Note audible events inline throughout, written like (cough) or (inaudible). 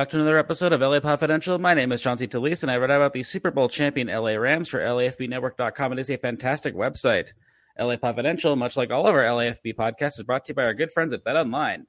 Back to another episode of LA Podfidential. My name is Chauncey Talese, and I write about the Super Bowl champion LA Rams for LAFBnetwork.com. It is a fantastic website. LA Podfidential, much like all of our LAFB podcasts, is brought to you by our good friends at BetOnline.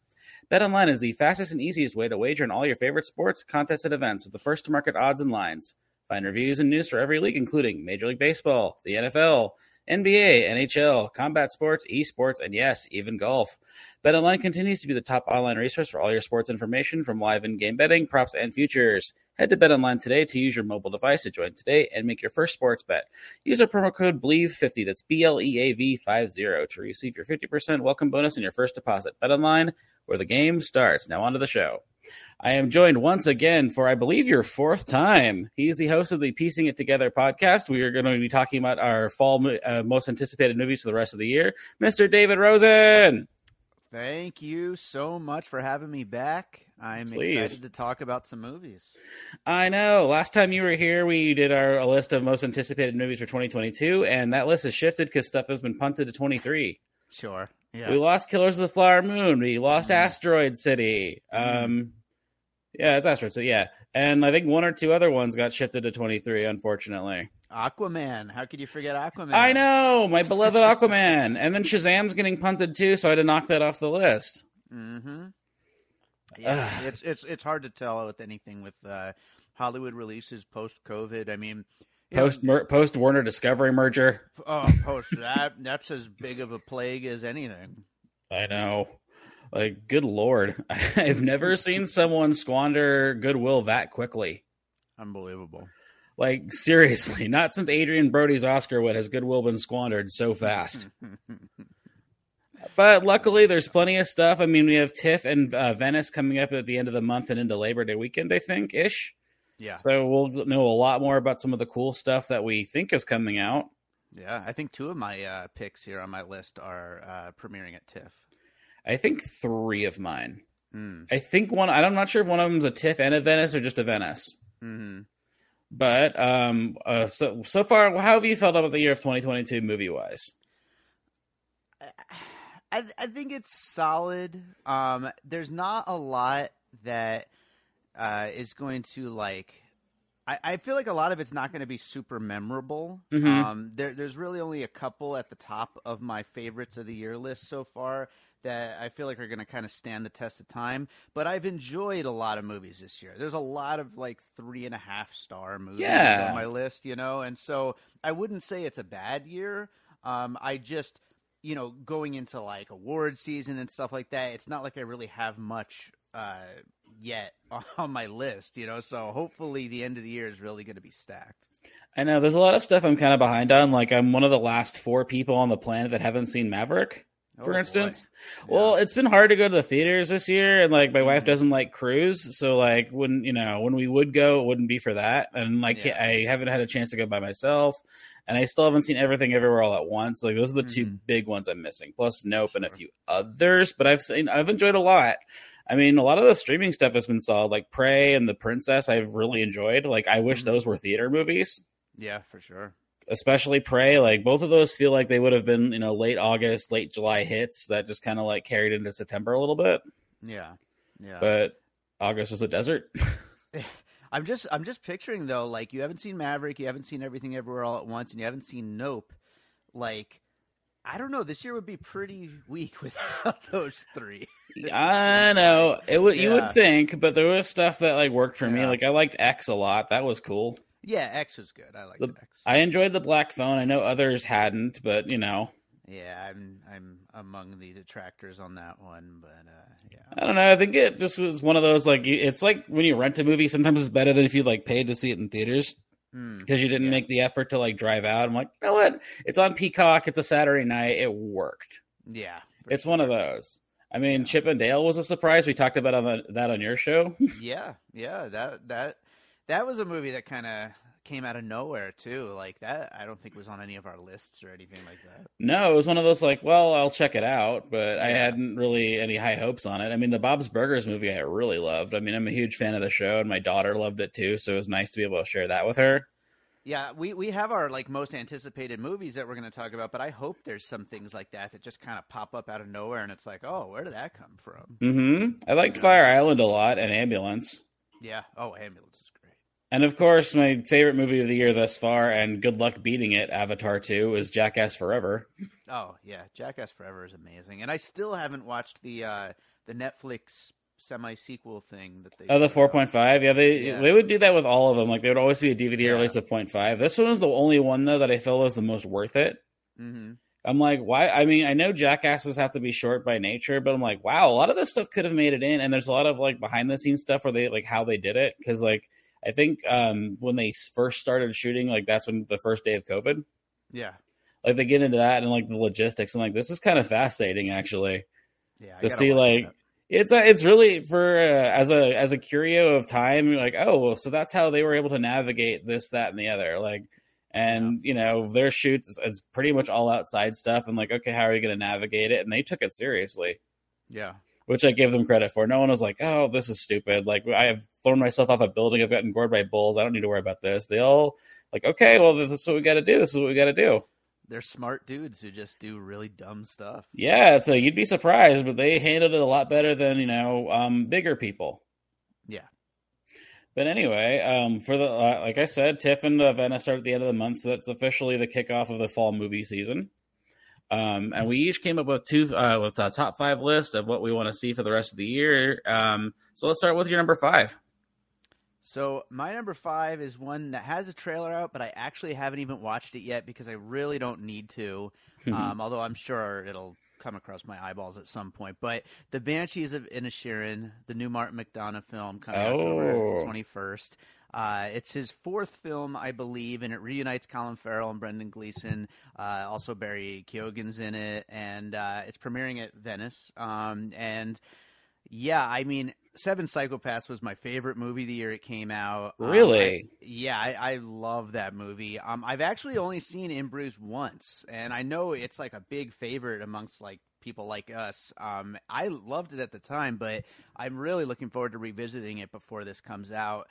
BetOnline is the fastest and easiest way to wager on all your favorite sports, contests, and events with the first to market odds and lines. Find reviews and news for every league, including Major League Baseball, the NFL, NBA, NHL, combat sports, esports, and yes, even golf. BetOnline continues to be the top online resource for all your sports information from live in-game betting, props, and futures. Head to BetOnline today to use your mobile device to join today and make your first sports bet. Use our promo code BLEAV50, that's B-L-E-A-V 50, to receive your 50% welcome bonus on your first deposit. BetOnline, where the game starts. Now on to the show. I am joined once again for, I believe, your fourth time. He's the host of the Piecing It Together podcast. We are going to be talking about our fall uh, most anticipated movies for the rest of the year. Mr. David Rosen. Thank you so much for having me back. I'm Please. excited to talk about some movies. I know. Last time you were here, we did our a list of most anticipated movies for 2022, and that list has shifted because stuff has been punted to 23. Sure. Yeah. We lost Killers of the Flower Moon. We lost Mm. Asteroid City. Um, yeah, it's Asteroid City. Yeah, and I think one or two other ones got shifted to 23. Unfortunately, Aquaman. How could you forget Aquaman? I know my beloved Aquaman, and then Shazam's getting punted too, so I had to knock that off the list. Mm-hmm. Yeah, it's it's it's hard to tell with anything with uh, Hollywood releases post COVID. I mean, Post mer- post Warner Discovery merger. oh, post that that's as big of a plague as anything. I know. Like, good lord, (laughs) I've never seen someone squander goodwill that quickly. Unbelievable. Like (laughs) seriously, not since Adrien Brody's Oscar win has goodwill been squandered so fast. (laughs) But luckily, there's plenty of stuff. I mean, we have TIFF and uh, Venice coming up at the end of the month and into Labor Day weekend, I think, ish. yeah, So we'll know a lot more about some of the cool stuff that we think is coming out. yeah. I think two of my uh, picks here on my list are uh, premiering at TIFF. I think three of mine. Mm. I think one. I'm not sure if one of them's a TIFF and a Venice or just a Venice. hmm But um, uh, so so far, how have you felt about the year of 2022 movie wise? I I think it's solid. Um, there's not a lot that uh, is going to like. I, I feel like a lot of it's not going to be super memorable. Mhm. Um, there, there's really only a couple at the top of my favorites of the year list so far that I feel like are going to kind of stand the test of time. But I've enjoyed a lot of movies this year. There's a lot of like three and a half star movies Yeah. on my list, you know, and so I wouldn't say it's a bad year. Um, I just you know, going into like award season and stuff like that, it's not like I really have much uh, yet (laughs) on my list, you know. So hopefully, the end of the year is really going to be stacked. I know there's a lot of stuff I'm kind of behind on. Like I'm one of the last four people on the planet that haven't seen Maverick, for boy. instance. Yeah. Well, it's been hard to go to the theaters this year, and like my wife doesn't like cruise, so like when you know when we would go, it wouldn't be for that, and like Yeah. I haven't had a chance to go by myself, and I still haven't seen everything everywhere all at once. Like those are the two Mhm. big ones I'm missing, plus Nope and a few others. But I've seen I've enjoyed a lot. I mean, a lot of the streaming stuff has been solid, like Prey and The Princess. I've really enjoyed. Like I wish Mhm. those were theater movies yeah, for sure. Especially Prey. Like both of those feel like they would have been, you know, late August, late July hits that just kind of like carried into September a little bit. Yeah, yeah. But August was a desert. (laughs) (laughs) I'm just I'm just picturing though, like you haven't seen Maverick, you haven't seen Everything Everywhere All at Once, and you haven't seen Nope. Like, I don't know. This year would be pretty weak (laughs) without those three. I know it would. You would think, but there was stuff that like worked for me. Like I liked X a lot. That was cool. Yeah, X was good. I liked The- X. I enjoyed the Black Phone. I know others hadn't, but you know, Yeah, I'm I'm among the detractors on that one, but uh, yeah, I don't know. I think it just was one of those like it's like when you rent a movie. Sometimes it's better than if you like paid to see it in theaters. Mm, because you didn't Yeah. make the effort to like drive out. I'm like, you know what? It's on Peacock. It's a Saturday night. It worked. yeah. It's one of those. I mean, Yeah. Chip and Dale was a surprise. We talked about on the, that on your show. (laughs) Yeah, yeah. That that that was a movie that kind of came out of nowhere too. Like that, I don't think was on any of our lists or anything like that. no, it was one of those like, well, I'll check it out, but I hadn't really any high hopes on it. I mean, the Bob's Burgers movie I really loved. I mean, I'm a huge fan of the show, and my daughter loved it too. So it was nice to be able to share that with her. Yeah, we, we have our like most anticipated movies that we're going to talk about, but I hope there's some things like that that just kind of pop up out of nowhere, and it's like, oh, where did that come from? Mm-hmm. I liked Fire Island a lot and Ambulance. Yeah. Oh, Ambulance is great. And of course, my favorite movie of the year thus far, and good luck beating it, Avatar 2, is Jackass Forever. Oh yeah, Jackass Forever is amazing, and I still haven't watched the uh, the Netflix semi sequel thing that they. Oh, the 4.5? Yeah, they Yeah. they would do that with all of them. Like, there would always be a DVD Yeah. release of 0.5. This one was the only one, though, that I feel was the most worth it. Mm-hmm. I'm like, why? I mean, I know jackasses have to be short by nature, but I'm like, wow, a lot of this stuff could have made it in. And there's a lot of like behind the scenes stuff where they like how they did it. Cause like, I think um, when they first started shooting, like that's when the first day of COVID, Yeah. like they get into that and like the logistics. And like, this is kind of fascinating actually. Yeah. I To see, like, that. It's uh, it's really for uh, as a as a curio of time. You're like, oh, well, so that's how they were able to navigate this, that, and the other. Like, and you know, their shoots is pretty much all outside stuff. And like, okay, how are you going to navigate it? And they took it seriously, Yeah. Which I give them credit for. No one was like, oh, this is stupid. Like, I have thrown myself off a building. I've gotten gored by bulls. I don't need to worry about this. They all like, okay, well, this is what we got to do. This is what we got to do. They're smart dudes who just do really dumb stuff. Yeah, so you'd be surprised, but they handled it a lot better than you know um, bigger people. Yeah. But anyway, um, for the uh, like I said, TIFF and uh, Venice start at the end of the month, so that's officially the kickoff of the fall movie season. Um, and we each came up with two uh, with a top five list of what we want to see for the rest of the year. Um, so let's start with your number five. So my number five is one that has a trailer out, but I actually haven't even watched it yet because I really don't need to. um, although I'm sure it'll come across my eyeballs at some point. But the Banshees of Inisherin, the new Martin McDonagh film, coming out October Oh. 21st. Uh, it's his fourth film, I believe, and it reunites Colin Farrell and Brendan Gleeson. Uh, also, Barry Keoghan's in it, and uh, it's premiering at Venice. Um, and yeah, I mean, Seven Psychopaths was my favorite movie the year it came out. Um, Really? I- yeah, I, I love that movie. Um, I've actually only seen In Bruges once, and I know it's like a big favorite amongst like people like us. Um, I loved it at the time, but I'm really looking forward to revisiting it before this comes out.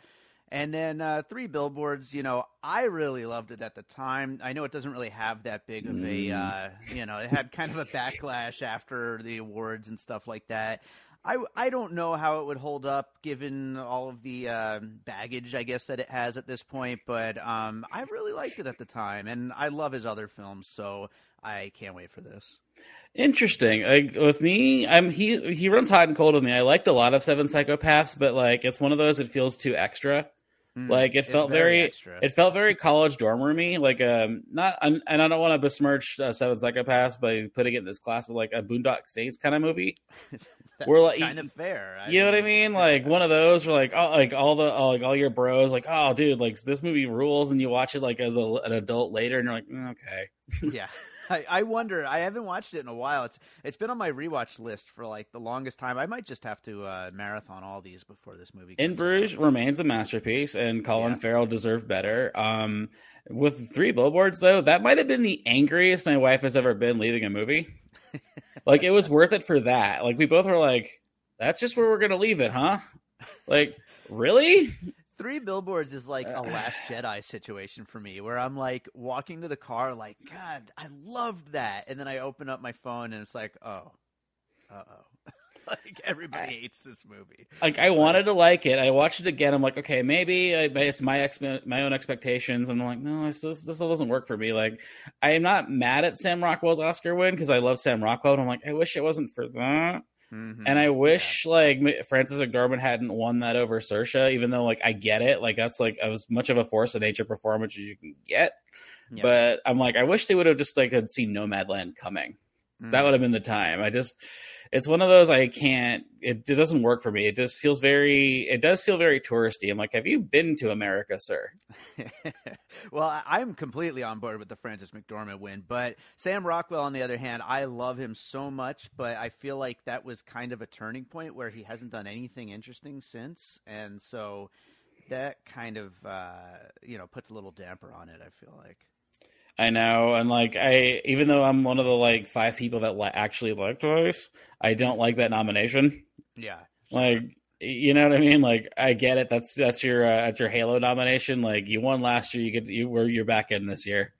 And then uh, Three Billboards, you know, I really loved it at the time. I know it doesn't really have that big of a, uh, you know, it had kind of a backlash after the awards and stuff like that. I, I don't know how it would hold up given all of the uh, baggage, I guess, that it has at this point, but um, I really liked it at the time, and I love his other films, so I can't wait for this. Interesting. Like with me, I'm he he runs hot and cold with me. I liked a lot of Seven Psychopaths, but like it's one of those. It feels too extra. Mm, Like it felt very, extra. it felt very college dorm roomy. Like um, not and and I don't want to besmirch uh, Seven Psychopaths by putting it in this class, but like a Boondock Saints kind of movie. (laughs) That's we're like- kind of fair. You know what I mean? Like one of those, where like oh, like all the oh, like all your bros, like oh, dude, like this movie rules, and you watch it like as a, an adult later, and you're like mm, okay. yeah. (laughs) (laughs) I, I wonder. I haven't watched it in a while. It's it's been on my rewatch list for like the longest time. I might just have to uh, marathon all these before this movie. In Bruges out. remains a masterpiece, and Colin Yeah. Farrell deserved better. Um, with three billboards, though, that might have been the angriest my wife has ever been leaving a movie. (laughs) like it was worth it for that. Like we both were like, "That's just where we're gonna leave it, huh?" Like, really? Three billboards is like a Uh, Last Jedi situation for me, where I'm like walking to the car, like God, I loved that, and then I open up my phone and it's like, oh, uh oh, (laughs) like everybody hates this movie. Like I wanted to like it. I watched it again. I'm like, okay, maybe I- it's my ex- my own expectations. And I'm like, no, this this, doesn't work for me. Like, I am not mad at Sam Rockwell's Oscar win because I love Sam Rockwell. And I'm like, I wish it wasn't for that. Mhm. And I wish like Frances McDormand hadn't won that over Saoirse, even though like I get it, like that's like as much of a force of nature performance as you can get. Yeah. But I'm like, I wish they would have just like had seen Nomadland coming. Mm. That would have been the time. I just, it's one of those I can't. It, it doesn't work for me. It just feels very. It does feel very touristy. I'm like, have you been to America, sir? (laughs) well, I'm completely on board with the Frances McDormand win, but Sam Rockwell, on the other hand, I love him so much, but I feel like that was kind of a turning point where he hasn't done anything interesting since, and so that kind of uh, you know puts a little damper on it. I feel like. I know, and like I, even though I'm one of the like five people that li- actually like Vice, I don't like that nomination. Yeah. Like, you know what I mean? Like, I get it. That's that's your uh, that's your Halo nomination. Like, you won last year. You get you were you're back in this year.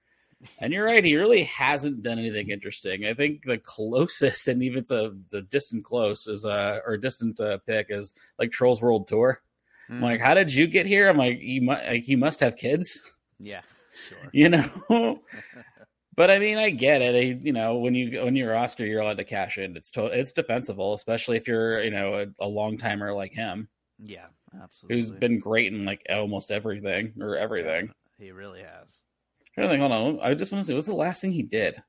And you're right. He really hasn't done anything interesting. I think the closest, and even a the distant close, is uh or distant uh, pick is like Trolls World Tour. I'm like, how did you get here? I'm like, you must, like, you must have kids, yeah, sure. you know. (laughs) but I mean, I get it. I, you know, when you when you're Oscar, you're allowed to cash in. It's to, it's defensible, especially if you're you know a, a long timer like him, Yeah, absolutely. who's been great in like almost everything or everything. He really has. trying to think, hold on. I just want to see what's the last thing he did.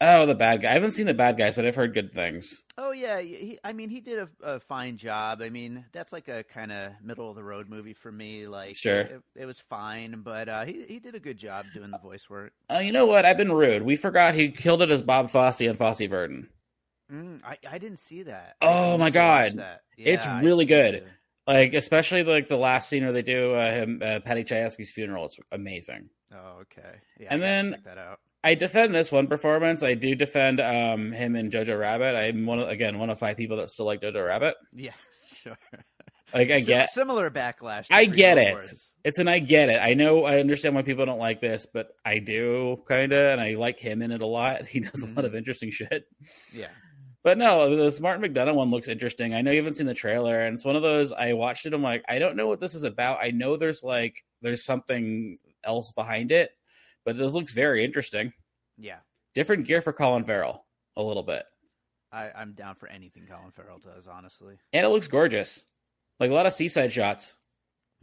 Oh, the bad guy. I haven't seen the bad guys, but I've heard good things. Oh yeah, he, I mean, he did a, a fine job. I mean, that's like a kind of middle of the road movie for me. Like, Sure. it, it was fine, but uh, he he did a good job doing the voice work. Uh, you know what? I've been rude. We forgot he killed it as Bob Fosse and Fosse Verdon. Mm, I I didn't see that. Oh, my God. that. It's really good. Like especially like the last scene where they do uh, him uh, Paddy Chayefsky's funeral. It's amazing. Oh, okay. Yeah, And then- check that out. I defend this one performance. I do defend um, him and Jojo Rabbit. I'm one of, again one of five people that still like Jojo Rabbit. Yeah, (laughs) sure. Like I get, similar backlash. I get it. It's an I get it. I know I understand why people don't like this, but I do kind of, and I like him in it a lot. He does a lot of interesting shit. Yeah. But no, the Martin McDonagh one looks interesting. I know you haven't seen the trailer, and it's one of those I watched it. I'm like, I don't know what this is about. I know there's like there's something else behind it, but this looks very interesting. Yeah. Different gear for Colin Farrell, a little bit, I, I'm down for anything Colin Farrell does, honestly. and it looks gorgeous. Like a lot of seaside shots.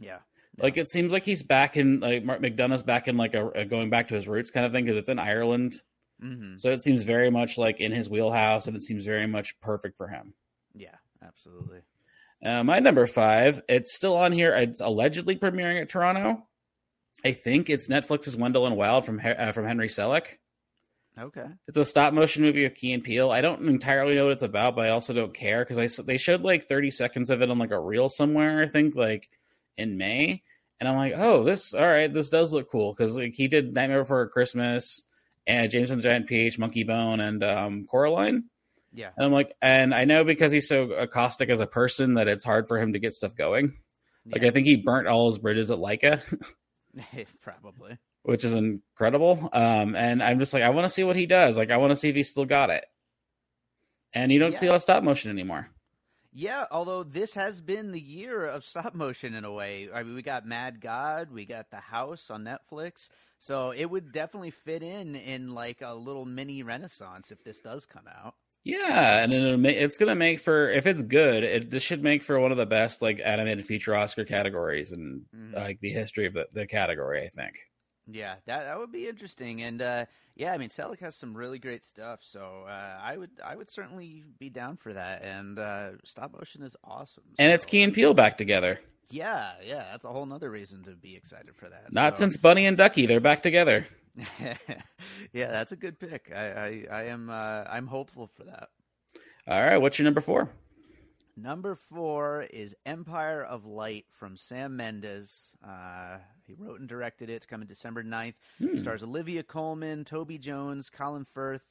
Yeah. Like it seems like he's back in like Martin McDonagh's back in like a, a going back to his roots kind of thing because it's in Ireland. hmm So it seems very much like in his wheelhouse, and it seems very much perfect for him. Yeah, absolutely. Uh, my number five, it's still on here. It's allegedly premiering at Toronto. I think it's Netflix's Wendell and Wild from uh, from Henry Selick. Okay. It's a stop motion movie with Key and Peele. I don't entirely know what it's about, but I also don't care because I they showed like thirty seconds of it on like a reel somewhere. I think like in May, and I'm like, oh, this all right. This does look cool because like he did Nightmare Before Christmas and James and the Giant Peach, Monkey Bone, and um, Coraline. Yeah. And I'm like, and I know because he's so caustic as a person that it's hard for him to get stuff going. Like I think he burnt all his bridges at Laika, (laughs) (laughs) Probably. which is incredible. Um, and I'm just like, I want to see what he does. Like I want to see if he's still got it. And you don't Yeah. see a lot of stop motion anymore. Yeah, although this has been the year of stop motion in a way. I mean, we got Mad God, we got The House on Netflix, so it would definitely fit in in like a little mini renaissance if this does come out. Yeah, and it'll it's gonna make for if it's good, it this should make for one of the best like animated feature Oscar categories in Mhm. like the history of the, the category. I think. Yeah, that that would be interesting, and uh, yeah, I mean, Selick has some really great stuff, so uh, I would I would certainly be down for that. And uh, stop motion is awesome, And it's Key and Peele back together. Yeah, yeah, that's a whole nother reason to be excited for that. Not so- since Bunny and Ducky, they're back together. (laughs) yeah, that's a good pick. I I, I am uh, I'm hopeful for that. All right, what's your number four? Number four is Empire of Light from Sam Mendes. Uh, he wrote and directed it. It's coming December 9th. Hmm. Stars Olivia Colman, Toby Jones, Colin Firth.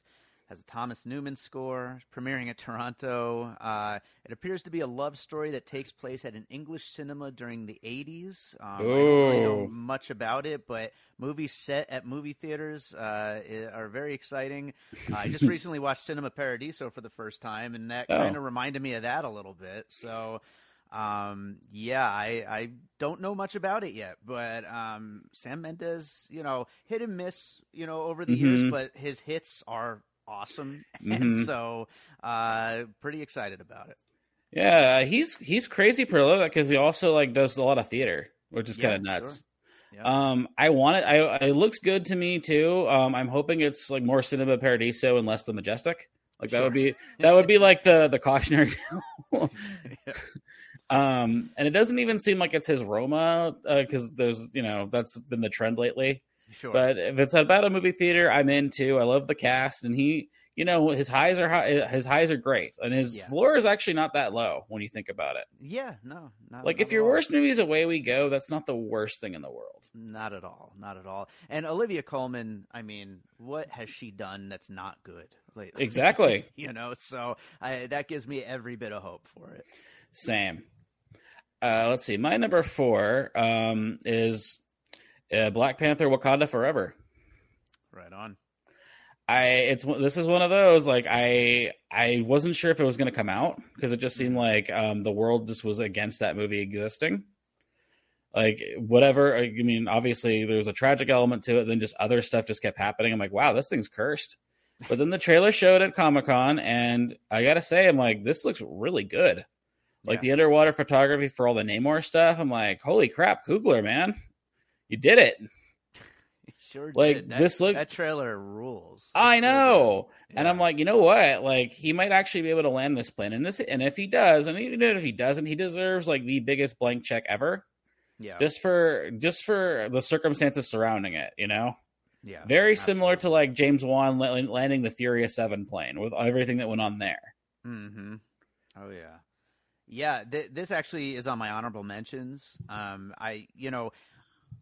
Has a Thomas Newman score. Premiering at Toronto. Uh, it appears to be a love story that takes place at an English cinema during the 80s. Um, I don't really know much about it, but movies set at movie theaters uh, are very exciting. Uh, I just (laughs) recently watched Cinema Paradiso for the first time, and that Oh. kind of reminded me of that a little bit. So, um, yeah, I, I don't know much about it yet, but um, Sam Mendes, you know, hit and miss, you know, over the years, Mhm. but his hits are awesome, Mhm. (laughs) and so uh, pretty excited about it. Yeah, he's he's crazy prolific because he also like does a lot of theater, which is Yeah, kind of nuts. sure. Yeah. Um, I want it. I it looks good to me too. Um, I'm hoping it's like more Cinema Paradiso and less the Majestic. Like that Sure. would be that would be like the the cautionary (laughs) tale. (laughs) Yeah. um, and it doesn't even seem like it's his Roma because there's you know that's been the trend lately. Sure. But if it's about a movie theater, I'm into. I love the cast, and he, you know, his highs are high. His highs are great, and his Yeah. floor is actually not that low when you think about it. yeah, no, not Like if your all. worst movie is Away We Go, that's not the worst thing in the world. Not at all. Not at all. And Olivia Colman, I mean, what has she done that's not good lately? Exactly. (laughs) you know, so I, that gives me every bit of hope for it. Same. Uh, let's see. My number four um, is uh, Black Panther: Wakanda Forever. Right on. I it's this is one of those like I I wasn't sure if it was going to come out because it just seemed like um, the world just was against that movie existing. Like whatever, I mean, obviously there was a tragic element to it. Then just other stuff just kept happening. I'm like, wow, this thing's cursed. But then the trailer showed at Comic Con, and I gotta say, I'm like, this looks really good. Like Yeah. the underwater photography for all the Namor stuff. I'm like, holy crap, Coogler, man, you did it. (laughs) Sure, Like, did. That, this look- that trailer rules. I It's so know. And I'm like, you know what? Like he might actually be able to land this plane. And this and if he does, and even if he doesn't, he deserves like the biggest blank check ever. yeah, Just for just for the circumstances surrounding it, you know? yeah, Very similar to like James Wan landing the Furious 7 plane with everything that went on there. Mm-hmm. Oh yeah, yeah. Th- this actually is on my honorable mentions. Um, I, you know,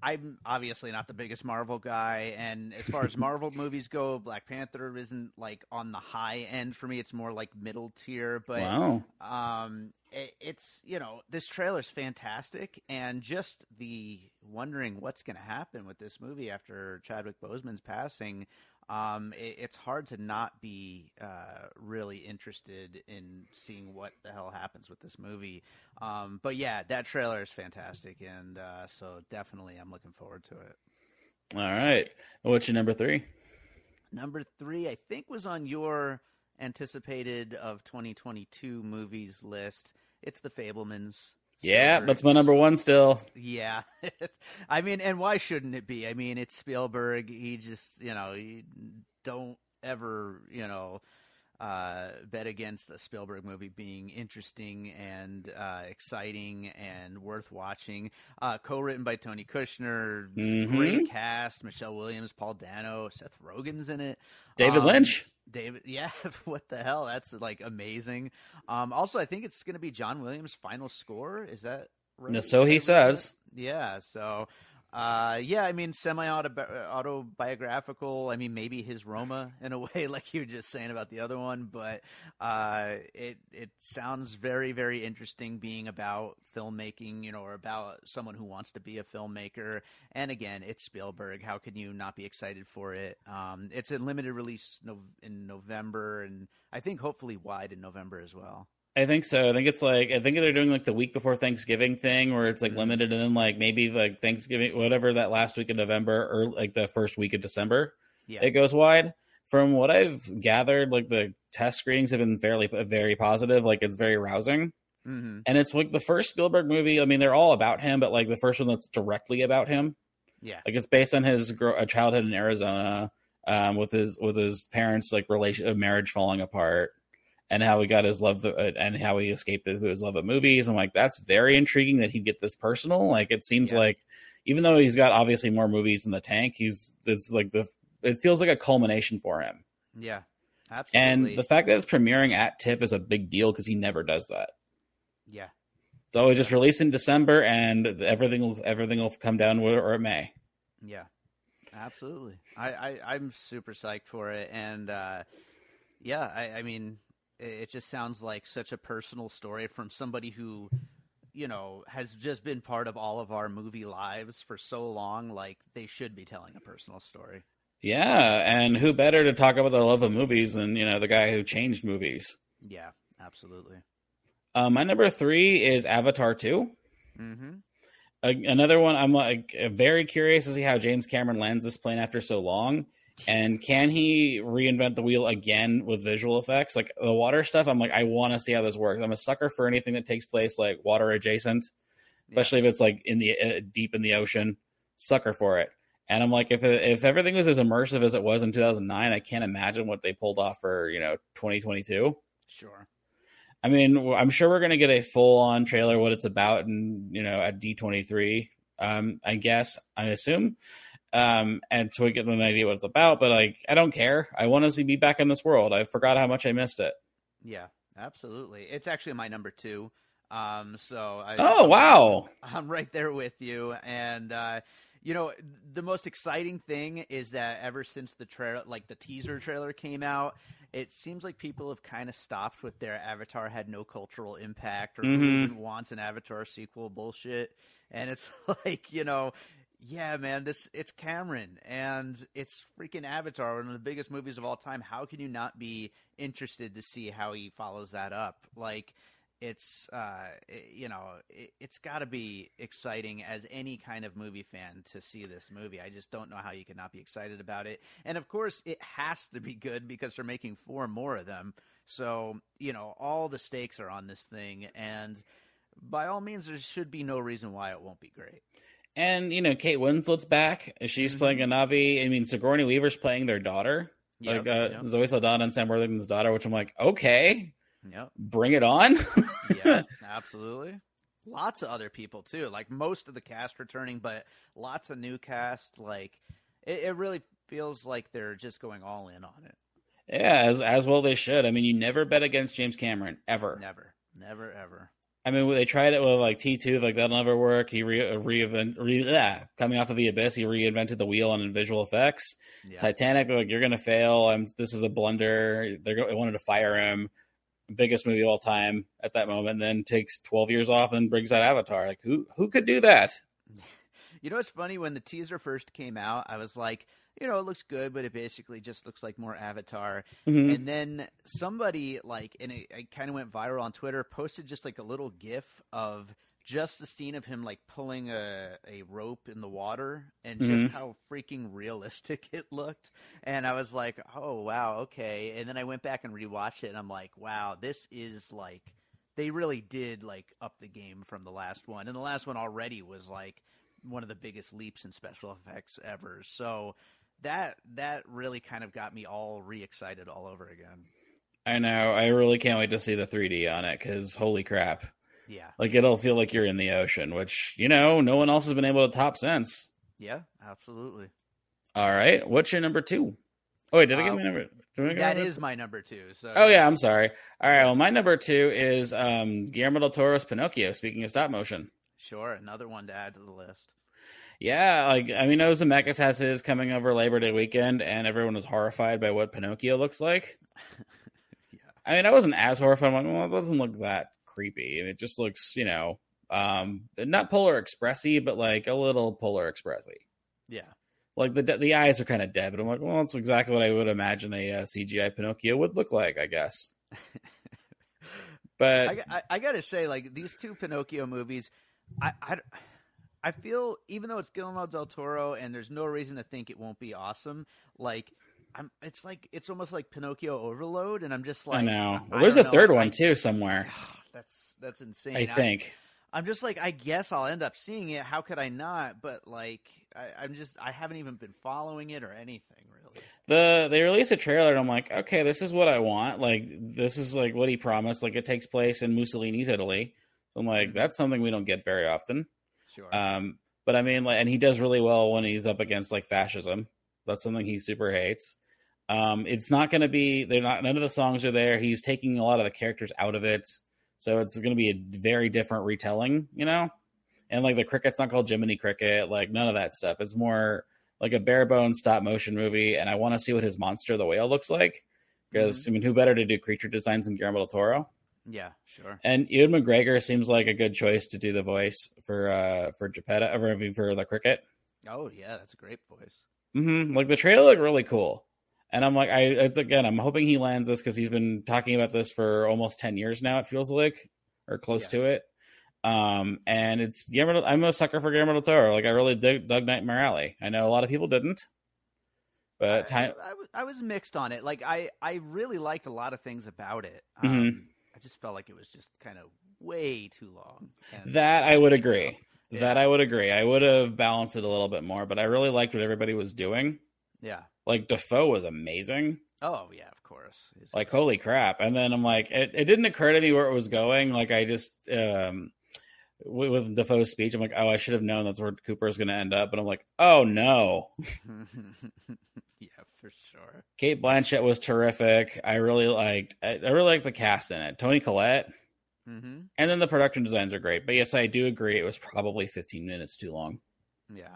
I'm obviously not the biggest Marvel guy, and as far as (laughs) Marvel movies go, Black Panther isn't like on the high end for me. It's more like middle tier. But wow. um, it, it's you know this trailer's fantastic, and just the wondering what's going to happen with this movie after Chadwick Boseman's passing. Um, it, it's hard to not be uh, really interested in seeing what the hell happens with this movie. Um, but yeah, that trailer is fantastic, and uh, so definitely I'm looking forward to it. All right. What's your number 3? Number three, I think, was on your anticipated of 2022 movies list. It's The Fabelmans. Yeah, that's my number 1 still. Yeah, (laughs) I mean, and why shouldn't it be? I mean, it's Spielberg. He just, you know, he don't ever, you know, uh, bet against a Spielberg movie being interesting and uh, exciting and worth watching. Uh, co-written by Tony Kushner, Mhm. great cast: Michelle Williams, Paul Dano, Seth Rogen's in it. David Um, Lynch. David, (laughs) yeah, what the hell? That's like amazing. Um, also, I think it's going to be John Williams' final score. Is that right? No, so he says. Yeah. So, uh, yeah. I mean, semi autobiographical. I mean, maybe his Roma in a (laughs) way, like you were just saying about the other one. But uh, it it sounds very very interesting, being about filmmaking, you know, or about someone who wants to be a filmmaker. And again, it's Spielberg. How can you not be excited for it? Um, it's a limited release in November, and I think hopefully wide in November as well. I think so. I think it's like I think they're doing like the week before Thanksgiving thing where it's like Mhm. limited and then like maybe like Thanksgiving whatever that last week of November or like the first week of December Yeah. it goes wide. From what I've gathered, like the test screenings have been fairly very positive. Like it's very rousing, Mm-hmm. and it's like the first Spielberg movie. I mean, they're all about him, but like the first one that's directly about him. Yeah. Like it's based on his gro- childhood in Arizona, um, with his with his parents like relation uh, marriage falling apart, and how he got his love uh, and how he escaped through his love of movies. I'm like, that's very intriguing that he'd get this personal. Like it seems Yeah. like even though he's got obviously more movies in the tank, he's it's like the it feels like a culmination for him. Yeah. Absolutely. And the fact that it's premiering at TIFF is a big deal because he never does that. yeah. So it just released in December, and everything will everything will come down where or it may. Yeah, absolutely. I, I I'm super psyched for it, and uh, yeah, I, I mean, it, just sounds like such a personal story from somebody who, you know, has just been part of all of our movie lives for so long. Like they should be telling a personal story. Yeah, and who better to talk about the love of movies than you know the guy who changed movies? Yeah, absolutely. Uh, my number three is Avatar two. Mm-hmm. A- another one I'm like very curious to see how James Cameron lands this plane after so long, and can he reinvent the wheel again with visual effects? Like the water stuff, I'm like I want to see how this works. I'm a sucker for anything that takes place like water adjacent, especially if it's like in the uh, deep in the ocean. Sucker for it. And I'm like, if if everything was as immersive as it was in 2009, I can't imagine what they pulled off for you know 2022. Sure. I mean, I'm sure we're gonna get a full on trailer what it's about, and you know, at D23. Um, I guess I assume, um, and so we get an idea what it's about. But like, I don't care. I want to see me back in this world. I forgot how much I missed it. Yeah, absolutely. It's actually my number two. Um, so I, Oh wow! I'm right there with you. And, uh, you know, the most exciting thing is that ever since the trailer, like the teaser trailer came out, it seems like people have kind of stopped with their Avatar had no cultural impact or who Mhm. even wants an Avatar sequel bullshit. And it's (laughs) like, you know, Yeah, man, this it's Cameron and it's freaking Avatar, one of the biggest movies of all time. How can you not be interested to see how he follows that up? Like it's uh you know, it, it's got to be exciting as any kind of movie fan to see this movie. I just don't know how you can not be excited about it. And of course, it has to be good because they're making four more of them. So, you know, all the stakes are on this thing and by all means there should be no reason why it won't be great. And you know, Kate Winslet's back. She's mm-hmm. playing a Na'vi. I mean, Sigourney Weaver's playing their daughter, yep, like uh, yep. Zoe Saldana and Sam Worthington's daughter. Which I'm like, okay, yep. bring it on. (laughs) yeah, absolutely. Lots of other people too. Like most of the cast returning, but lots of new cast. Like it, it really feels like they're just going all in on it. Yeah, as as well they should. I mean, you never bet against James Cameron ever. Never, never, ever. I mean, they tried it with like T two, like that'll never work. He re, uh, reinvent, re, yeah, coming off of the abyss, he reinvented the wheel on visual effects. Yeah. Titanic, like you're gonna fail. I'm, this is a blunder. They're they wanted to fire him. Biggest movie of all time at that moment. Then takes twelve years off and brings out Avatar. Like who who could do that? You know what's funny? When the teaser first came out, I was like, you know, it looks good, but it basically just looks like more Avatar. Mm-hmm. And then somebody like, and it, it kind of went viral on Twitter, posted just like a little GIF of just the scene of him like pulling a, a rope in the water and mm-hmm. just how freaking realistic (laughs) it looked. And I was like, oh, wow, okay. And then I went back and rewatched it and I'm like, wow, this is like, they really did like up the game from the last one. And the last one already was like one of the biggest leaps in special effects ever. So that that really kind of got me all re-excited all over again. I know. I really can't wait to see the 3D on it because holy crap! Yeah, like it'll feel like you're in the ocean, which you know no one else has been able to top since. Yeah, absolutely. All right, what's your number two? Oh wait, did I get uh, my number? That is my number two. So. Oh yeah, I'm sorry. All right, well my number two is um, Guillermo del Toro's Pinocchio. Speaking of stop motion. Sure, another one to add to the list. Yeah, like I mean, Oz Zemeckis has his coming over Labor Day weekend, and everyone was horrified by what Pinocchio looks like. (laughs) yeah. I mean, I wasn't as horrified. I'm like, well, it doesn't look that creepy, and it just looks, you know, um, not Polar Expressy, but like a little Polar Expressy. Yeah, like the the eyes are kind of dead, but I'm like, well, that's exactly what I would imagine a uh, CGI Pinocchio would look like, I guess. (laughs) but I, I, I, gotta say, like these two Pinocchio movies, I, I I feel even though it's Guillermo del Toro and there's no reason to think it won't be awesome, like I'm it's like it's almost like Pinocchio overload and I'm just like I know. Well, there's a know. third one I, too somewhere. (sighs) That's that's insane. I think. I, I'm just like I guess I'll end up seeing it. How could I not? But like I, I'm just I haven't even been following it or anything really. The they release a trailer and I'm like, okay, this is what I want. Like this is like what he promised. Like it takes place in Mussolini's Italy. So I'm like, mm-hmm. that's something we don't get very often. Sure. Um, but I mean, like, and he does really well when he's up against like fascism. That's something he super hates. Um, it's not going to be. They're not. None of the songs are there. He's taking a lot of the characters out of it, so it's going to be a very different retelling. You know, and like the cricket's not called Jiminy Cricket. Like none of that stuff. It's more like a bare bones stop motion movie. And I want to see what his monster the whale looks like because mm-hmm. I mean, who better to do creature designs than Guillermo del Toro? Yeah, sure. And Ewan McGregor seems like a good choice to do the voice for uh for Geppetto, or I mean, for the cricket. Oh yeah, that's a great voice. Mm-hmm. Like the trailer looked really cool, and I'm like, I it's again, I'm hoping he lands this because he's been talking about this for almost ten years now. It feels like, or close yeah. to it. Um, and it's Guillermo. I'm a sucker for Guillermo del Toro. Like I really dig Doug Nightmare Alley. I know a lot of people didn't, but time... I, I, I, was mixed on it. Like I, I really liked a lot of things about it. Mm-hmm. Um, mm-hmm just felt like it was just kind of way too long. And, that I would agree. Yeah. That I would agree. I would have balanced it a little bit more, but I really liked what everybody was doing. Yeah. Like Dafoe was amazing. Oh yeah, of course. He's like great. holy crap! And then I'm like, it, it didn't occur to me where it was going. Like I just um with, with Dafoe's speech, I'm like, oh, I should have known that's where Cooper is going to end up. But I'm like, oh no. (laughs) Yeah, for sure. Cate Blanchett was terrific. I really liked. I, I really liked the cast in it. Toni Collette. Mm-hmm. And then the production designs are great. But yes, I do agree. It was probably 15 minutes too long. Yeah.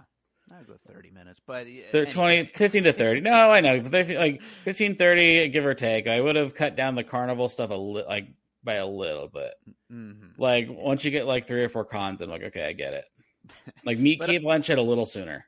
I'd go 30 minutes, but they're anyway. 20, 15 to 30. No, I know. but they Like 15, 30, give or take. I would have cut down the carnival stuff a li- like by a little bit. Mm-hmm. Like once you get like three or four cons, I'm like, okay, I get it. (laughs) Like meet Cate Blanchett a little sooner.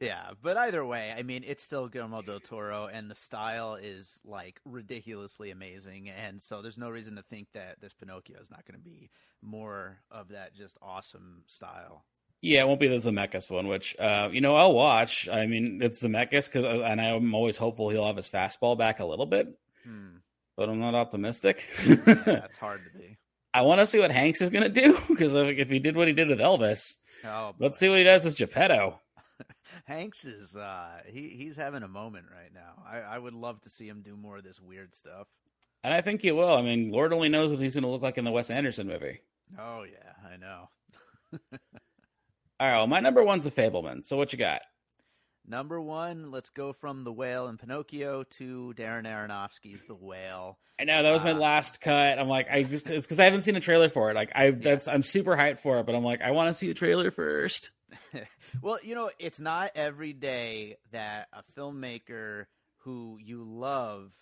Yeah, but either way, I mean, it's still Guillermo del Toro, and the style is like ridiculously amazing, and so there's no reason to think that this Pinocchio is not going to be more of that just awesome style. Yeah, it won't be the Zemeckis one, which uh, you know I'll watch. I mean, it's Zemeckis because, and I'm always hopeful he'll have his fastball back a little bit, Hmm. But I'm not optimistic. Yeah, it's hard to be. (laughs) I want to see what Hanks is going to do (laughs) because if, if he did what he did with Elvis, Oh, let's see what he does with Geppetto. (laughs) Hanks is uh, he he's having a moment right now. I, I would love to see him do more of this weird stuff. And I think he will. I mean, Lord only knows what he's going to look like in the Wes Anderson movie. Oh yeah, I know. All right, well, my number one's The Fabelman. So what you got? Number one, let's go from The Whale and Pinocchio to Darren Aronofsky's The Whale. I know that was my Uh, last cut. I'm like, I just it's because I haven't seen a trailer for it. Like, I that's I'm super hyped for it, but I'm like, I want to see the trailer first. (laughs) well, you know, it's not every day that a filmmaker who you love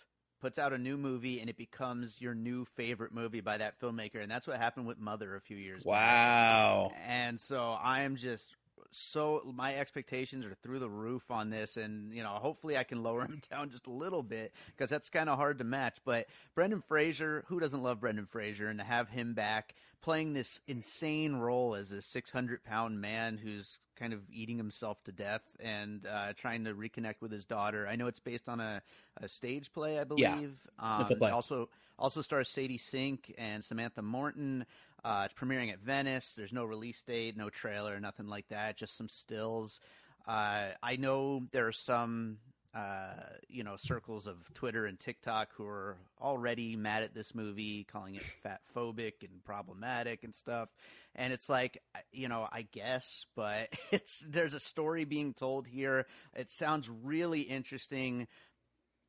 puts out a new movie and it becomes your new favorite movie by that filmmaker, and that's what happened with Mother a few years back. Wow. And so I am just so my expectations are through the roof on this and you know hopefully I can lower (laughs) them down just a little bit because that's kind of hard to match. But Brendan Fraser who doesn't love Brendan Fraser and to have him back playing this insane role as a 600 pound man who's kind of eating himself to death and uh, trying to reconnect with his daughter. I know it's based on a, a stage play I believe Yeah, um, it's a play. also also stars Sadie Sink and Samantha Morton uh, it's premiering at Venice. There's no release date, no trailer, nothing like that. Just some stills. Uh, I know there are some, uh, you know, circles of Twitter and TikTok who are already mad at this movie, calling it fat phobic and problematic and stuff. And it's like, you know, I guess, but (laughs) it's there's a story being told here. It sounds really interesting.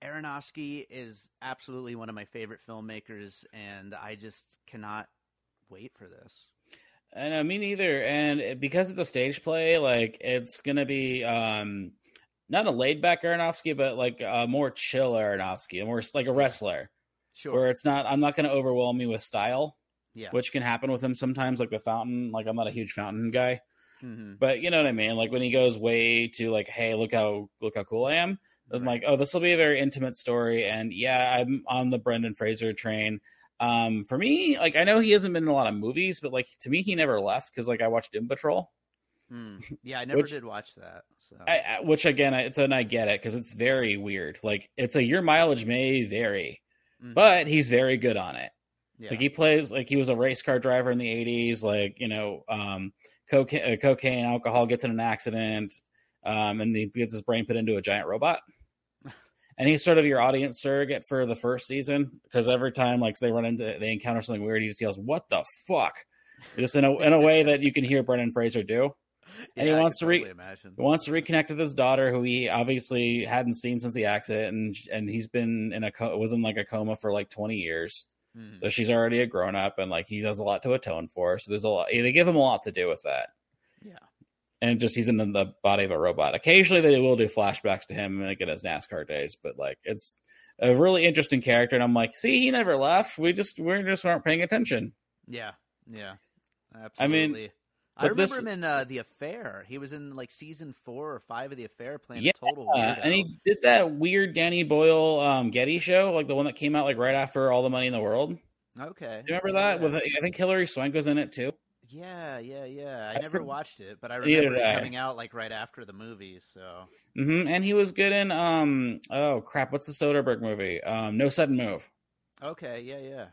Aronofsky is absolutely one of my favorite filmmakers, and I just cannot wait for this. And uh, me neither. And because it's a stage play, like it's gonna be um not a laid back Aronofsky, but like a more chill Aronofsky, a more like a wrestler, Sure. where it's not. I'm not gonna overwhelm me with style, yeah. which can happen with him sometimes. Like the fountain, like I'm not a huge fountain guy, hmm but you know what I mean. Like when he goes way to like, hey, look how look how cool I am. I'm Right. like, oh, this will be a very intimate story, and yeah, I'm on the Brendan Fraser train. Um, for me, like I know he hasn't been in a lot of movies, but like to me, he never left because like I watched Doom Patrol. Hmm. (laughs) Yeah, I never Which- did watch that. So. I, I, which again, it's and I get it because it's very weird. Like it's a your mileage may vary, Mhm. but he's very good on it. yeah. Like he plays like he was a race car driver in the '80s. Like you know, um, cocaine, uh, cocaine, alcohol gets in an accident, um, and he gets his brain put into a giant robot. And he's sort of your audience surrogate for the first season because every time like they run into they encounter something weird, he just yells, "What the fuck!" Just in a in a way that you can hear Brendan Fraser do. and he Yeah, I wants to re- totally imagine. He wants to reconnect with his daughter, who he obviously hadn't seen since the accident, and and he's been in a co- was in like a coma for like twenty years. Mhm. So she's already a grown up, and like he does a lot to atone for. So there's a lot. They give him a lot to do with that, Yeah. And just he's in the body of a robot. Occasionally, they will do flashbacks to him like in his NASCAR days, but like it's a really interesting character. And I'm like, see, he never left. We just we just weren't paying attention. Yeah. Yeah. absolutely. I mean, I remember this- him in uh, The Affair. He was in like season four or five of The Affair playing Yeah, a total weirdo. and he did that weird Danny Boyle um, Getty show, like the one that came out like right after All the Money in the World. Okay. Do you remember that? Yeah. With I think Hilary Swank was in it too. Yeah, yeah, yeah. I I never watched it, but I remember it coming out like right after the movie. So hmm And he was good in um oh crap, what's the Soderbergh movie? Um, No Sudden Move. okay, yeah, yeah.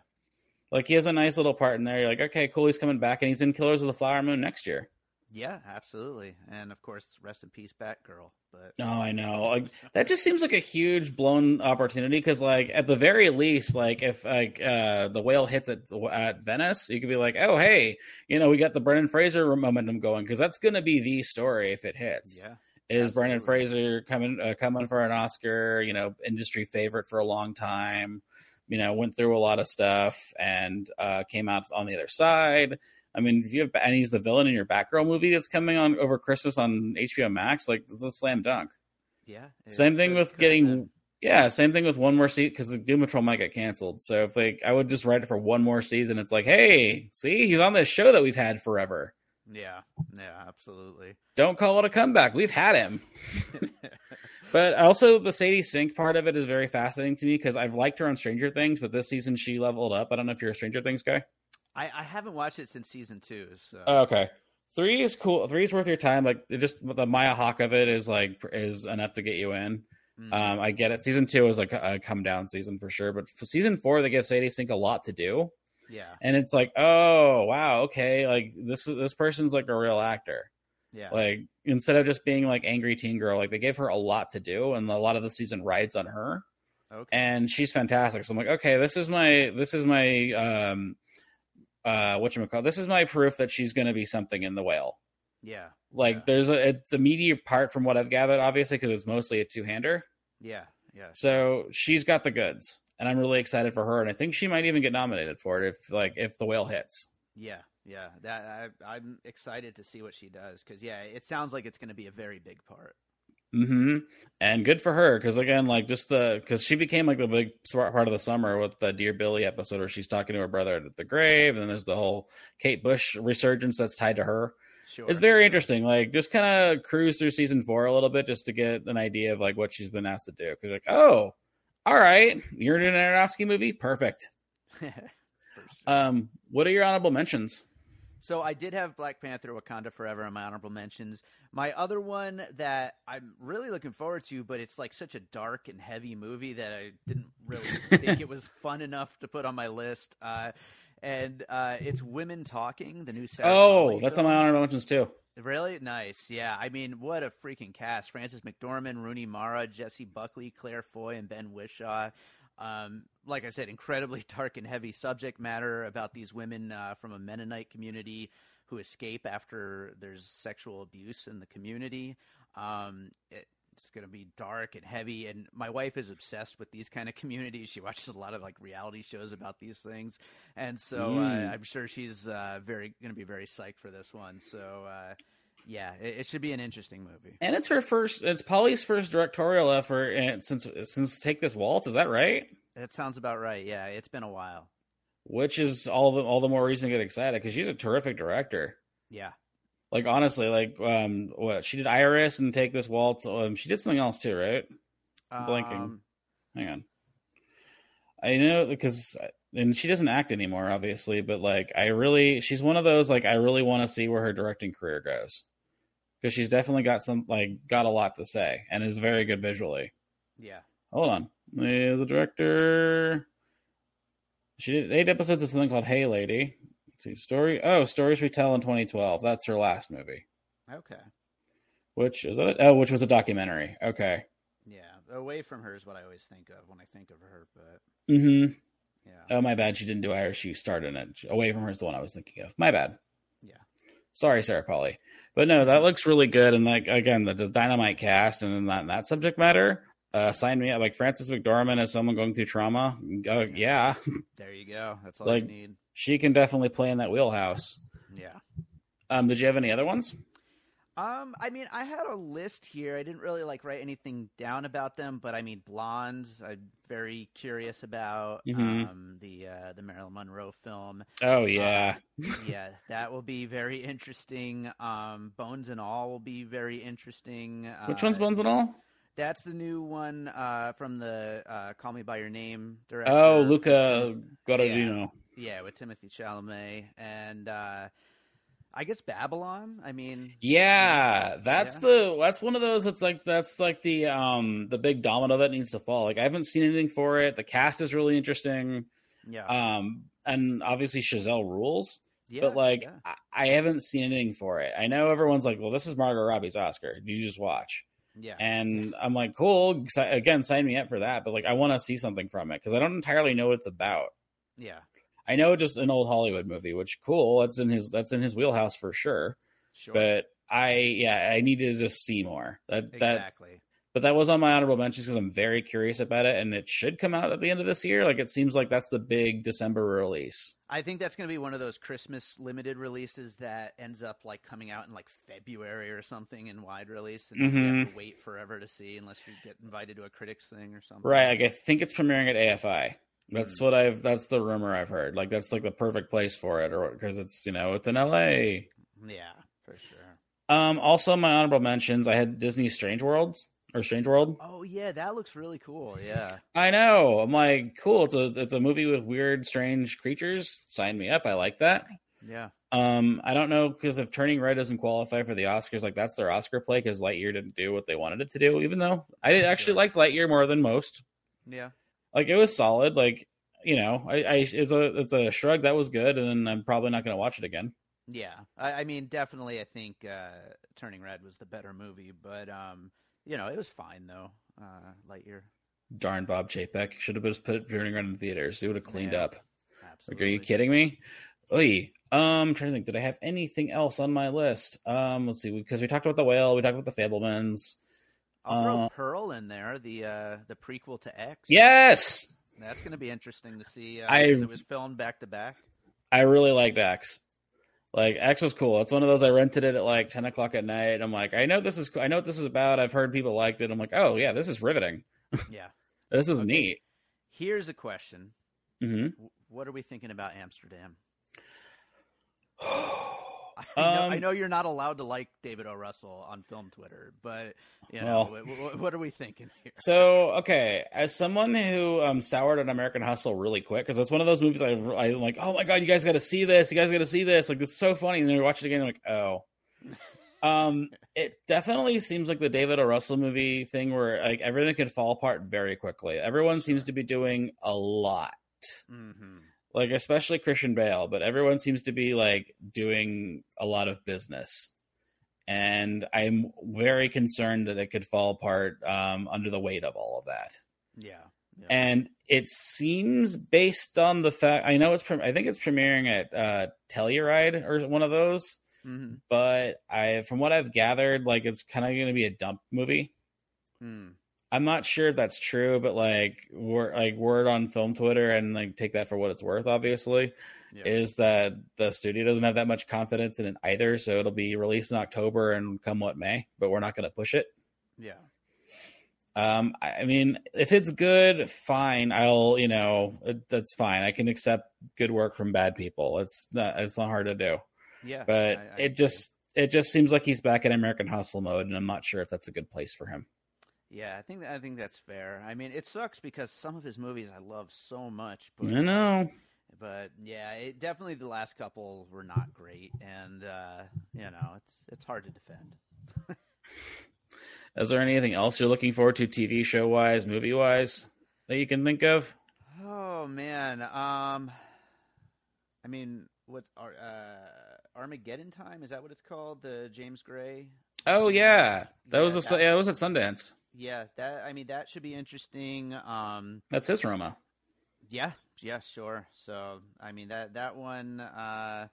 Like he has a nice little part in there. You're like, okay, cool, he's coming back, and he's in Killers of the Flower Moon next year. Yeah, absolutely. And of course, rest in peace, Batgirl. But No, I know. Like that just seems like a huge blown opportunity because, like, at the very least, like if like uh the whale hits at at Venice, you could be like, oh hey, you know, we got the Brendan Fraser momentum going because that's going to be the story if it hits. yeah, is Brendan Fraser coming uh, coming for an Oscar? You know, industry favorite for a long time. You know, went through a lot of stuff and uh, came out on the other side. I mean, if you have and he's the villain in your Batgirl movie that's coming on over Christmas on HBO Max, like the slam dunk. yeah. Same thing with getting. Yeah, same thing with one more season because the Doom Patrol might get canceled. So if like I would just write it for one more season, it's like, hey, see, he's on this show that we've had forever. Yeah, yeah, absolutely. Don't call it a comeback. We've had him. (laughs) but also the Sadie Sink part of it is very fascinating to me because I've liked her on Stranger Things, but this season she leveled up. I don't know if you're a Stranger Things guy. I, I haven't watched it since season two. So Oh, okay. Three is cool. Three is worth your time. Like just the Maya Hawke of it is like is enough to get you in. Mhm. Um, I get it. Season two is like a, a come down season for sure, but for season four they give Sadie Sink a lot to do, yeah, and it's like, oh wow, okay, like this this person's like a real actor. yeah, Like instead of just being like angry teen girl, like they gave her a lot to do, and a lot of the season rides on her, okay, and she's fantastic. So I'm like, okay, this is my this is my um uh what you call this is my proof that she's going to be something in the whale. yeah, Like Yeah. there's a it's a meaty part from what I've gathered, obviously, because it's mostly a two hander. yeah, yeah. So she's got the goods, and I'm really excited for her. And I think she might even get nominated for it if like if the whale hits. Yeah, yeah. That I, I'm excited to see what she does because yeah, it sounds like it's going to be a very big part. Hmm And good for her because again, like just the because she became like the big part of the summer with the Dear Billy episode where she's talking to her brother at the grave, and then there's the whole Kate Bush resurgence that's tied to her. Sure, It's very interesting. Like just kind of cruise through season four a little bit just to get an idea of like what she's been asked to do. Because like, oh, all right, you're in an Aronofsky movie, perfect. (laughs) Um, what are your honorable mentions? So I did have Black Panther: Wakanda Forever on my honorable mentions. My other one that I'm really looking forward to, but it's like such a dark and heavy movie that I didn't really think it (laughs) was fun enough to put on my list. Uh, and uh, it's Women Talking, the new Sarah Oh, that's on film. my honorable mentions too. Really nice, yeah. I mean, what a freaking cast: Frances McDormand, Rooney Mara, Jessie Buckley, Claire Foy, and Ben Whishaw. Um, like I said, incredibly (laughs) dark and heavy subject matter about these women uh, from a Mennonite community who escape after there's sexual abuse in the community. Um, it, it's going to be dark and heavy, and my wife is obsessed with these kind of (laughs) communities. She watches a lot of like reality shows about these things, and so Mm. uh, I'm sure she's uh, very going to be very psyched for this one. So. Uh, yeah, it, it should be an interesting movie. And it's her first. It's Polley's first directorial effort and since since Take This Waltz. Is that right? That sounds about right. Yeah, it's been a while. Which is all the all the more reason to get excited because she's a terrific director. Yeah. Like honestly, like um, what she did Iris and Take This Waltz. Um, she did something else too, right? Blinking. Um, Hang on. I know because and she doesn't act anymore, obviously, but like I really, she's one of those like I really want to see where her directing career goes because she's definitely got some like got a lot to say and is very good visually. yeah. Hold on, is a director, she did eight episodes of something called Hey Lady. See, story. Oh, stories we tell in 2012. That's her last movie. Okay. Which is that? it? Oh, which was a documentary. Okay. Yeah. Away from her is what I always think of when I think of her, but Mm-hmm. yeah. Oh, my bad. She didn't do Iris. She started it. Away from her is the one I was thinking of. My bad. Yeah. Sorry, Sarah Polley. But no, that looks really good. And like again, the, the dynamite cast and that that subject matter. Uh, sign me up. Like Frances McDormand as someone going through trauma. Uh, yeah, There you go. That's all Like- you need. she can definitely play in that wheelhouse. Yeah. Um, did you have any other ones? Um, I mean, I had a list here. I didn't really like write anything down about them, but I mean, Blondes. I'm very curious about Mhm. um, the uh, the Marilyn Monroe film. Oh yeah, yeah, that will be very interesting. Um, Bones and All will be very interesting. Uh, which one's Bones and All? That's the new one uh, from the uh, Call Me by Your Name director. Oh, Luca Guadagnino. Yeah, with Timothée Chalamet and uh, I guess Babylon. I mean, Yeah, that's Yeah. the that's one of those. That's like that's like the um the big domino that needs to fall. Like I haven't seen anything for it. The cast is really interesting. yeah, Um, and obviously Chazelle rules. yeah, but like yeah. I, I haven't seen anything for it. I know everyone's like, "Well, this is Margot Robbie's Oscar. You just watch." Yeah, And I'm like, "Cool." Again, sign me up for that. But like, I want to see something from it because I don't entirely know what it's about. yeah, I know just an old Hollywood movie, which cool. That's in his that's in his wheelhouse for sure. sure, But I yeah, I need to just see more. That that exactly. But that was on my honorable mentions because I'm very curious about it, and it should come out at the end of this year. Like it seems like that's the big December release. I think that's going to be one of those Christmas limited releases that ends up like coming out in like February or something in wide release, and you Mhm. have to wait forever to see unless you get invited to a critics thing or something. Right. Like I think it's premiering at AFI. That's Hmm. what I've. That's the rumor I've heard. Like that's like the perfect place for it, or because it's you know it's in LA. Yeah, for sure. Um, also my honorable mentions, I had Disney Strange Worlds or Strange World. Oh yeah, that looks really cool. Yeah. I know. I'm like, cool. It's a it's a movie with weird, strange creatures. Sign me up. I like that. Yeah. Um, I don't know because if Turning Red doesn't qualify for the Oscars, like that's their Oscar play because Lightyear didn't do what they wanted it to do. Even though I did actually Sure. liked Lightyear more than most. Yeah. Like it was solid. Like you know, I, I it's a it's a shrug that was good, and then I'm probably not going to watch it again. Yeah. I, I mean, definitely, I think uh, Turning Red was the better movie, but um, you know, it was fine though. Uh, Lightyear. Darn Bob Chapek should have just put Turning Red in the theaters. It would have cleaned Yeah. up. Like, Absolutely. are you kidding me? Oy. Um, trying to think. Did I have anything else on my list? Um, let's see. Because we talked about the whale, we talked about the Fabelmans. I'll throw Uh, Pearl in there, the uh, the prequel to X. Yes, That's going to be interesting to see. Uh, I- it was filmed back to back. I really liked X. Like X was cool. It's one of those I rented it at like ten o'clock at night. I'm like, I know this is. I know what this is about. I've heard people liked it. I'm like, oh yeah, this is riveting. (laughs) Yeah. This is Okay. neat. Here's a question: hmm What are we thinking about Amsterdam? (sighs) (sighs) (sighs) (laughs) I know, I Um, know you're not allowed to like David O. Russell on film Twitter, but you know, Well. what, what, are we thinking here? So okay, as someone who um soured on American Hustle really quick because it's one of those movies I I like. Oh my god, you guys got to see this! You guys got to see this! Like it's so funny, and then you watch it again, like oh. (laughs) Um, it definitely seems like the David O. Russell movie thing where like everything could fall apart very quickly. Everyone seems to be doing a lot, hmm like especially Christian Bale, but everyone seems to be like doing a lot of business, and I'm very concerned that it could fall apart um, under the weight of all of that Yeah. yeah. and it seems based on the fact I know it's pre- I think it's premiering at uh, Telluride or one of those, hmm but I from what I've gathered, like it's kind of going to be a dump movie. Mm. I'm not sure if that's true, but like word like word on film Twitter and like take that for what it's worth. Obviously, Yeah. is that the studio doesn't have that much confidence in it either, so it'll be released in October and come what may. But we're not going to push it. yeah. Um, I mean, if it's good, fine. I'll, you know, that's fine. I can accept good work from bad people. It's not, it's not hard to do. Yeah. But I- I it just, it just seems like he's back in American Hustle mode, and I'm not sure if that's a good place for him. Yeah, I think I think that's fair. I mean, it sucks because some of his movies I love so much, but I know. but yeah, it, definitely the last couple were not great, and uh, you know, it's it's hard to defend. (laughs) Is there anything else you're looking forward to, TV show wise, movie wise, that you can think of? Oh man, um, I mean, what's Ar- uh, Armageddon Time? Is that what it's called? The James Gray. Oh yeah, that Yeah, was a, that- yeah, that was at Sundance. Yeah, that I mean that should be interesting. Um, That's his Roma. yeah, yeah, sure. So I mean that that one. Uh,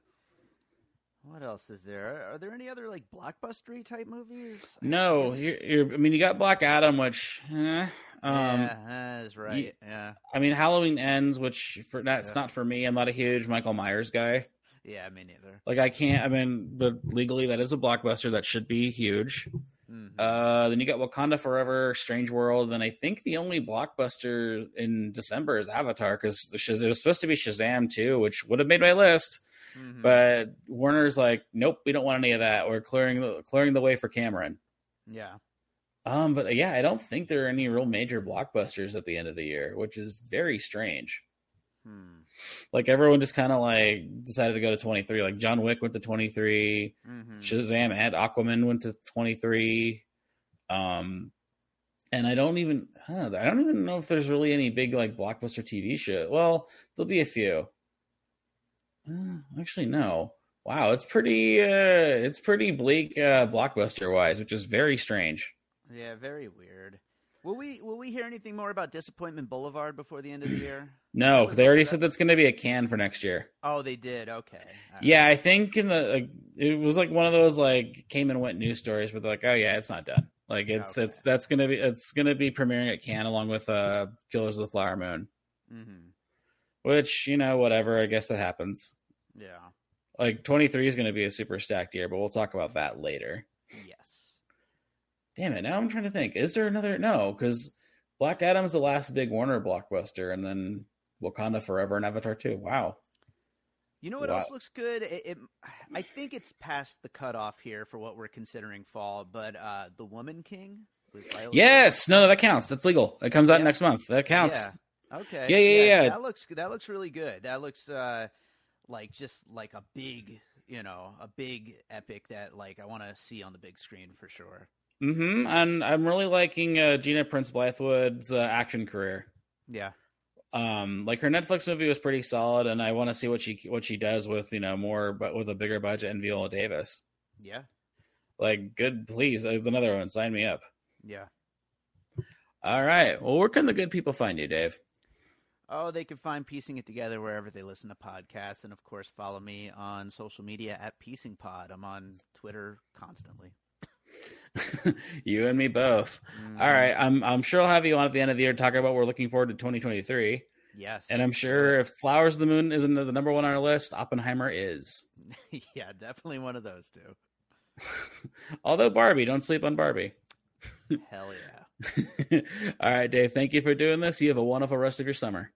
what else is there? Are there any other like blockbustery type movies? No, guess- you're, you're, I mean, you got Black Adam, which, eh, um, yeah, that is right. yeah, I mean, Halloween ends, which for that's Yeah. not for me. I'm not a huge Michael Myers guy. yeah, me neither. Like, I can't. I mean, but legally, that is a blockbuster that should be huge. Mhm. Uh, then you got Wakanda Forever, Strange World, and I think the only blockbuster in December is Avatar because it was supposed to be Shazam too, which would have made my list. Mhm. But Warner's like, nope, we don't want any of that. We're clearing the clearing the way for Cameron. yeah, Um, but yeah, I don't think there are any real major blockbusters at the end of the year, which is very strange. hmm. Like everyone just kind of like decided to go to 23. Like John Wick went to 23, Mhm. Shazam and Aquaman went to 23. Um, and I don't even, huh, I don't even know if there's really any big like blockbuster TV show. Well, there'll be a few. Uh, actually, no. Wow, it's pretty, uh, it's pretty bleak, uh, blockbuster wise, which is very strange. Yeah, very weird. Will we will we hear anything more about Disappointment Boulevard before the end of the year? No, they already that- said that's going to be a can for next year. Oh, they did. Okay. All right. Yeah, I think in the like, it was like one of those like came and went news stories, but they're like, oh yeah, it's not done. Like it's Okay. it's that's gonna be it's gonna be premiering at Cannes along with uh Killers of the Flower Moon, mm-hmm. which you know whatever. I guess that happens. Yeah. Like twenty three is gonna be a super stacked year, but we'll talk about that later. Damn it! Now I'm trying to think. Is there another? No, because Black Adam's the last big Warner blockbuster, and then Wakanda Forever and Avatar two. Wow. You know what Wow. else looks good? It, it, I (sighs) think it's past the cutoff here for what we're considering fall, but uh, the Woman King. Yes, no, no, that counts. That's legal. It comes out Yeah. next month. That counts. Yeah. Okay. Yeah, yeah, yeah. That looks that looks really good. That looks uh, like just like a big, you know, a big epic that like I want to see on the big screen for sure. Hmm And I'm really liking uh, Gina Prince Bythewood's uh, action career. Yeah. Um, like her Netflix movie was pretty solid, and I want to see what she what she does with you know more, but with a bigger budget and Viola Davis. Yeah. Like, good, please. There's another one. Sign me up. Yeah. All right. Well, where can the good people find you, Dave? Oh, they can find Piecing It Together wherever they listen to podcasts. And of course, follow me on social media at Piecing Pod. I'm on Twitter constantly. (laughs) you and me both. Mm, All right. I'm I'm sure I'll have you on at the end of the year to talk about what we're looking forward to 2023. Yes. And I'm sure if Flowers of the Moon isn't the number one on our list, Oppenheimer is. (laughs) yeah, definitely one of those two. (laughs) Although Barbie, don't sleep on Barbie. Hell yeah. All right, Dave. Thank you for doing this. You have a wonderful rest of your summer.